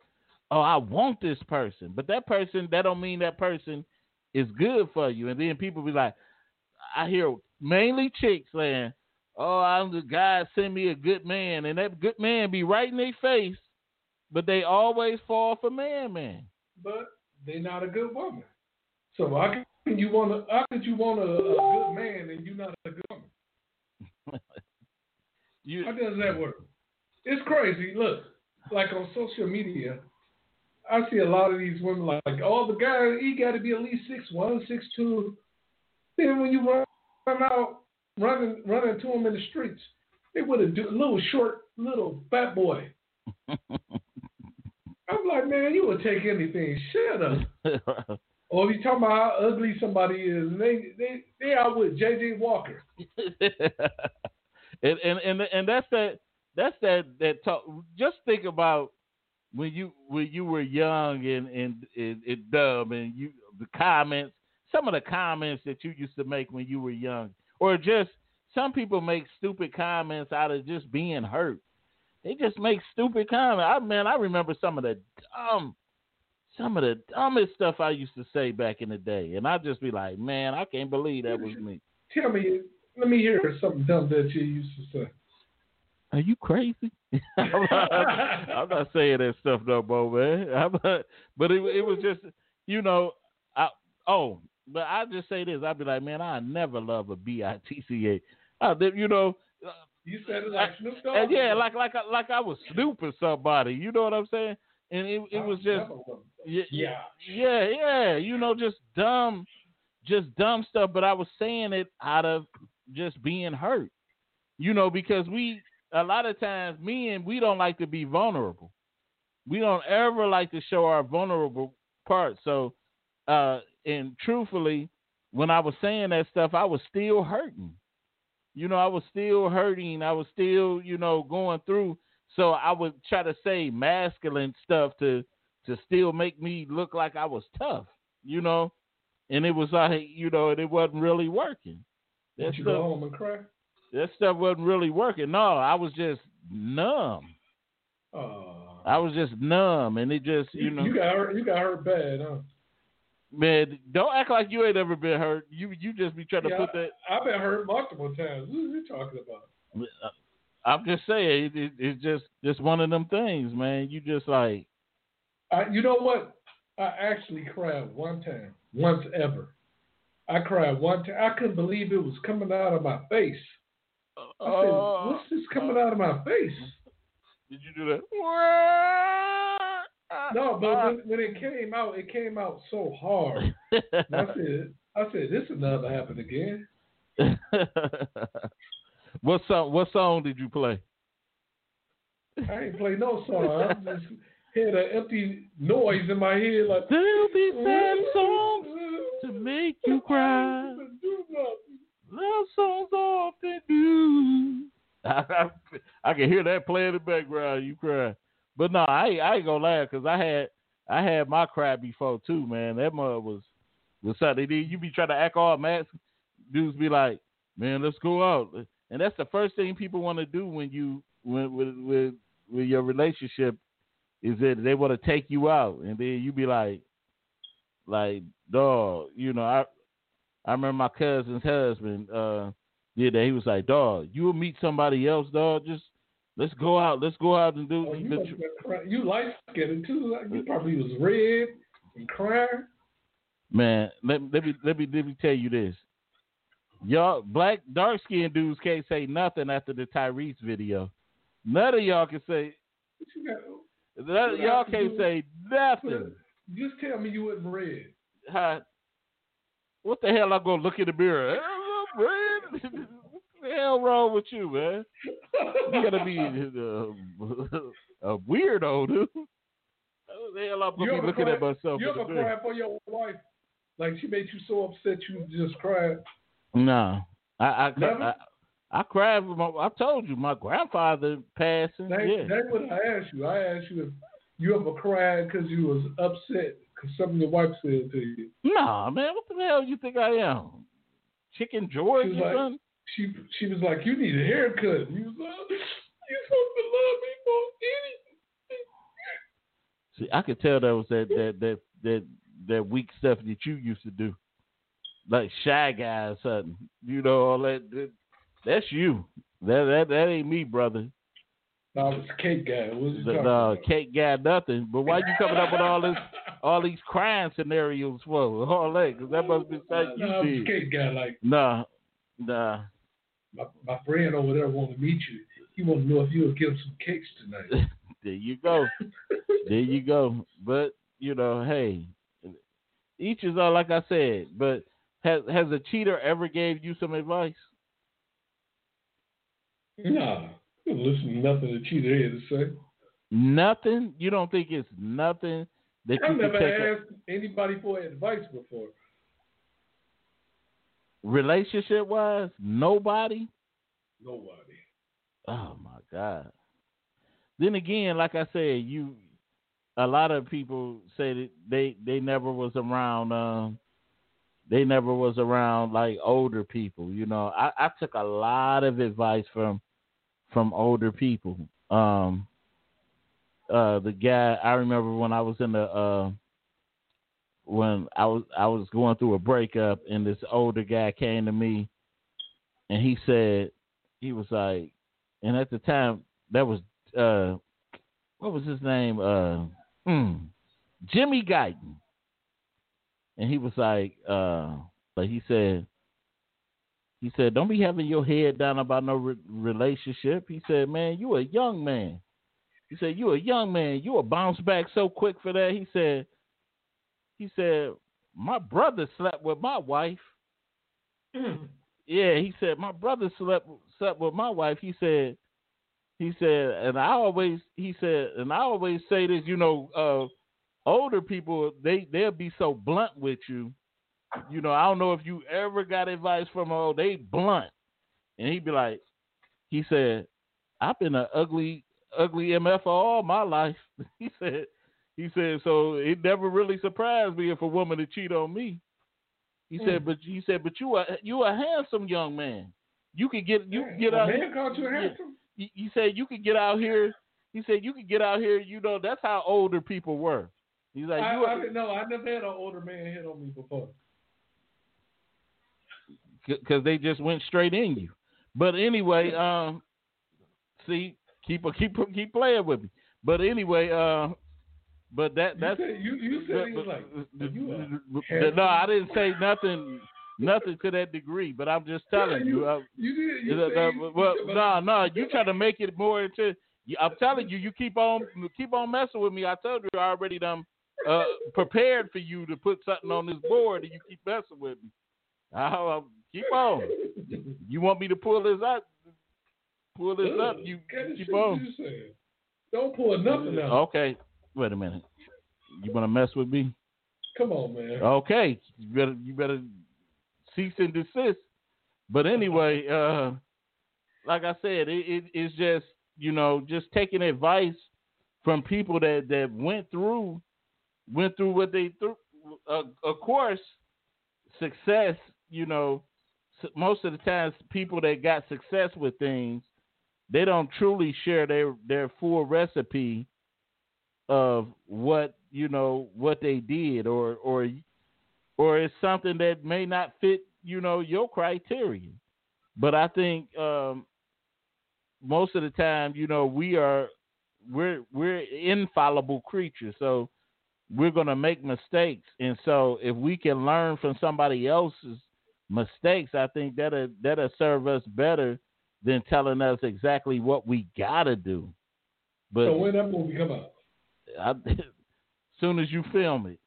"Oh, I want this person," but that person that don't mean that person is good for you. And then people be like, I hear mainly chicks saying, "Oh, I'm the guy send me a good man," and that good man be right in their face, but they always fall for man, man. But they're not a good woman. So how can you want to? How could you want a, a good man and you're not a good woman? You, How does that work? It's crazy. Look, like on social media, I see a lot of these women like, oh, the guy he got to be at least six one, six two. Then when you run, run out, running running to them in the streets, they would have do a little short, little fat boy. I'm like, man, you would take anything. Shut up. Or if you talking about how ugly somebody is, and they they they out with J.J. Walker. and, and and and that's that that's that that talk. Just think about when you when you were young and and, and, and dumb, and you the comments, some of the comments that you used to make when you were young, or just some people make stupid comments out of just being hurt. They just make stupid comments. I man, I remember some of the dumb, some of the dumbest stuff I used to say back in the day, and I'd just be like, man, I can't believe that was me. Tell me, let me hear something dumb that you used to say. Are you crazy? I'm, not, I'm not saying that stuff no more, man. I'm not, but it, it was just, you know, I, oh, but I just say this. I'd be like, man, I never love a B I T C A. I did- You know, You said it like Snoop Dogg. and yeah, like like I- like I was Snoop or somebody. You know what I'm saying? And it it was just yeah, yeah. yeah, yeah. You know, just dumb, just dumb stuff. But I was saying it out of just being hurt. You know, because we a lot of times men we don't like to be vulnerable. We don't ever like to show our vulnerable parts. So, uh, and truthfully, when I was saying that stuff, I was still hurting. You know, I was still hurting. I was still, you know, going through. So I would try to say masculine stuff to to still make me look like I was tough, you know. and it was like you know, and it wasn't really working. That Did you stuff, go home and cry? that stuff wasn't really working. No, I was just numb. Oh. I was just numb, and it just you know, you got hurt. You got hurt bad, huh? Man, don't act like you ain't ever been hurt. You you just be trying to Yeah, put that. I've been hurt multiple times. What are you talking about? I'm just saying, it, it, it's just just one of them things, man. You just like, I, you know what? I actually cried one time, once ever. I cried one time. I couldn't believe it was coming out of my face. I said, oh, "What's this coming out of my face?" Did you do that? No, but when, when it came out, it came out so hard. I said, "I said this will never happen again." what song? What song did you play? I ain't play no song. I just had an empty noise in my head, like There'll be sad songs to make you cry. Love songs often do. I, I, can hear that playing in the background. You cry, but no, I ain't- I ain't gonna laugh because I had I had my cry before too, man. That mother was was something. Then You be trying to act all mad. Dudes be like, man, let's go out, and that's the first thing people want to do when you when with with with your relationship is that they want to take you out, and then you be like, like dog, you know I. I remember my cousin's husband uh did that. He was like, "Dog, you will meet somebody else, dog. Just let's go out. Let's go out and do." Oh, you, the must have been crying. you light skinned too. Like, you probably was red and crying. Man, let, let me let me let me tell you this. Y'all black dark skinned dudes can't say nothing after the Tyrese video. None of y'all can say What you got? none y'all can't say nothing. Just tell me you wasn't red. Huh? What the hell I go look in the mirror? I'm red. what the hell wrong with you, man? You gotta be uh, a weirdo, dude. What the hell I'm You gonna be looking cry- at myself You ever the mirror? cried for your wife? Like she made you so upset you just cried. No, I I, Never? I I cried. With my, I told you my grandfather passing. That, yeah, That's what I asked you. I asked you if you ever cried because you was upset because something your wife said to you. nah, man. What the hell you think I am? Chicken George She or like- something? She she was like, "You need a haircut." You was like, "You're supposed to love me more anything." See, I could tell that was that that that that that weak stuff that you used to do, like shy guy or something. You know all that. that that's you. That that that ain't me, brother. No, I was a cake guy. What you The, talking the about? cake guy, nothing. But why you coming up with all this, all these crime scenarios for all that? Because that must be something No, you a did. cake guy. Like Nah, nah. My, my friend over there wanted to meet you. He wanted to know if you would give him some cakes tonight. There you go. there you go. But you know, hey, each is all like I said. But has has a cheater ever gave you some advice? nah, you listen to nothing the cheater had to say. Nothing. You don't think it's nothing that you I've can never take a asked anybody for advice before. Relationship wise? Nobody. Nobody. Oh my God. Then again, like I said, you a lot of people say that they they never was around um they never was around like older people. You know, I, I took a lot of advice from from older people. Um uh the guy I remember when I was in the uh when I was I was going through a breakup and this older guy came to me and he said he was like and at the time that was uh what was his name? Uh hmm, Jimmy Guyton. And he was like uh but he said he said don't be having your head down about no re- relationship. He said man you a young man. He said you a young man. You a bounce back so quick for that. He said he said my brother slept with my wife yeah, he said my brother slept slept with my wife. He said, he said, and I always he said, and I always say this. You know, uh, older people they they'll be so blunt with you. You know, I don't know if you ever got advice from. Oh, they blunt, and he'd be like, he said, I've been an ugly ugly mf all my life. he said, he said, so it never really surprised me if a woman to cheat on me. He Mm. said, but he said, but you are you a handsome young man. You could get you could get a out. man called you handsome. He, he said you could get out here. He said you could get out here. You know that's how older people were. He's like I, you. I didn't know. I never had an older man hit on me before. because they just went straight in you. But anyway, um, see, keep keep keep playing with me. But anyway, uh, but that that's you said, you, you said he was like, you a no, I didn't say nothing, nothing to that degree. But I'm just telling Yeah, you. you- uh, you did. You uh, uh, you- well, no, no, you try to make it more into. I'm telling you, you keep on keep on messing with me. I told you I already done uh, prepared for you to put something on this board, and you keep messing with me. I'll, I'll keep on. You want me to pull this up? Pull this up. You keep on. Don't pull nothing out. Okay. Wait a minute. You want to mess with me? Come on, man. Okay. You better you better cease and desist. But anyway, uh, like I said, it, it, it's just you know just taking advice from people that that went through went through what they through. Uh, of course, success. You know, most of the times people that got success with things, they don't truly share their their full recipe of what you know what they did or or or it's something that may not fit you know your criteria. But i think um most of the time you know we are we're we're infallible creatures. So we're going to make mistakes. And so if we can learn from somebody else's mistakes i think that'll that'll serve us better than telling us exactly what we got to do. But So when that movie come out? I, soon as you film it.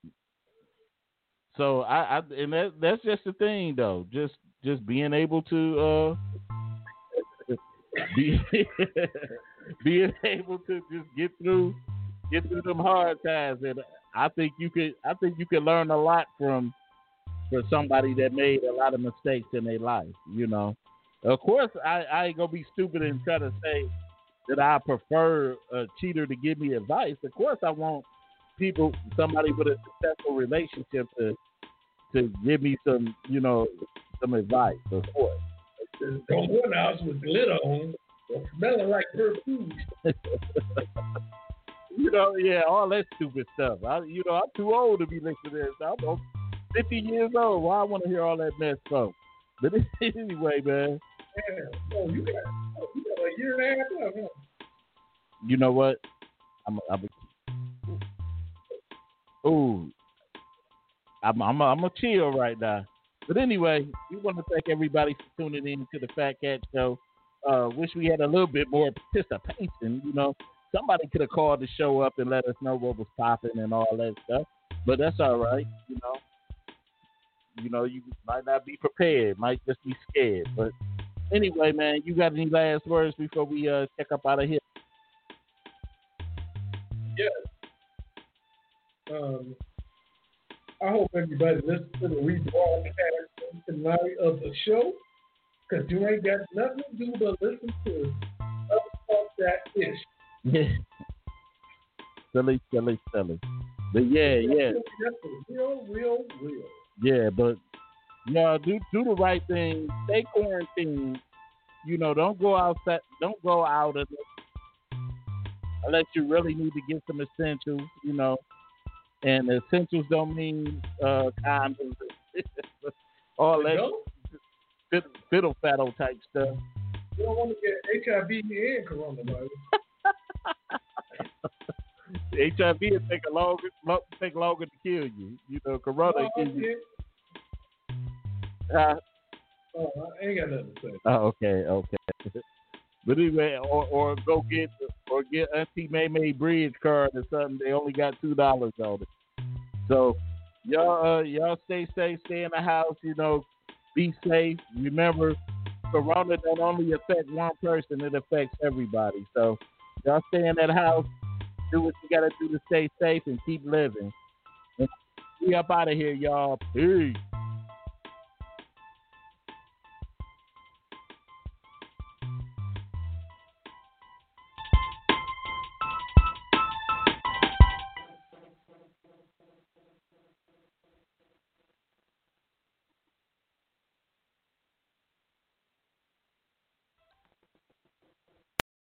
So I, I and that that's just the thing though. Just just being able to uh be being able to just get through get through them hard times and I think you could I think you could learn a lot from for somebody that made a lot of mistakes in their life, you know. Of course I, I ain't gonna be stupid and try to say that I prefer a cheater to give me advice. Of course, I want people, somebody with a successful relationship, to to give me some, you know, some advice. Of course. Don't go in the house with glitter on smelling like perfume. You know, yeah, all that stupid stuff. I, you know, I'm too old to be listening to this. I'm 50 years old. Why I want to hear all that mess from? But anyway, man, Yeah. Oh, you got, oh, you got a year and a half. Huh? you know what? I'm, I'm Ooh, I'm, I'm, I'm a chill right now. But anyway, we want to thank everybody for tuning in to the Fat Cat Show. Uh, wish we had a little bit more participation. You know, somebody could have called to show up and let us know what was popping and all that stuff. But that's all right. You know, you know, you might not be prepared, might just be scared. But anyway, man, you got any last words before we uh check up out of here? Yes. Um, I hope everybody listens to the rebroadcast tonight of the show, because you ain't got nothing to do but listen to us that ish. Yeah. silly, silly, silly. But yeah, yeah, real, real, real. yeah. But yeah, do do the right thing. Stay quarantined. You know, don't go outside. Don't go out unless, unless you really need to get some essentials. You know, and essentials don't mean uh, condoms. All You that know? fiddle, fiddle faddle type stuff. You don't want to get HIV and coronavirus. HIV will take a longer, lo- take longer to kill you. You know, Corona you. yeah. Uh, Oh, I ain't got nothing to say. Oh, okay, okay. But anyway, or or go get or get Auntie May May Bridge card or something. They only got two dollars on it. So y'all uh, y'all stay safe, stay in the house. You know, be safe. Remember, Corona don't only affect one person; it affects everybody. So y'all stay in that house. Do what you gotta do to stay safe and keep living. We up out of here, y'all. Peace.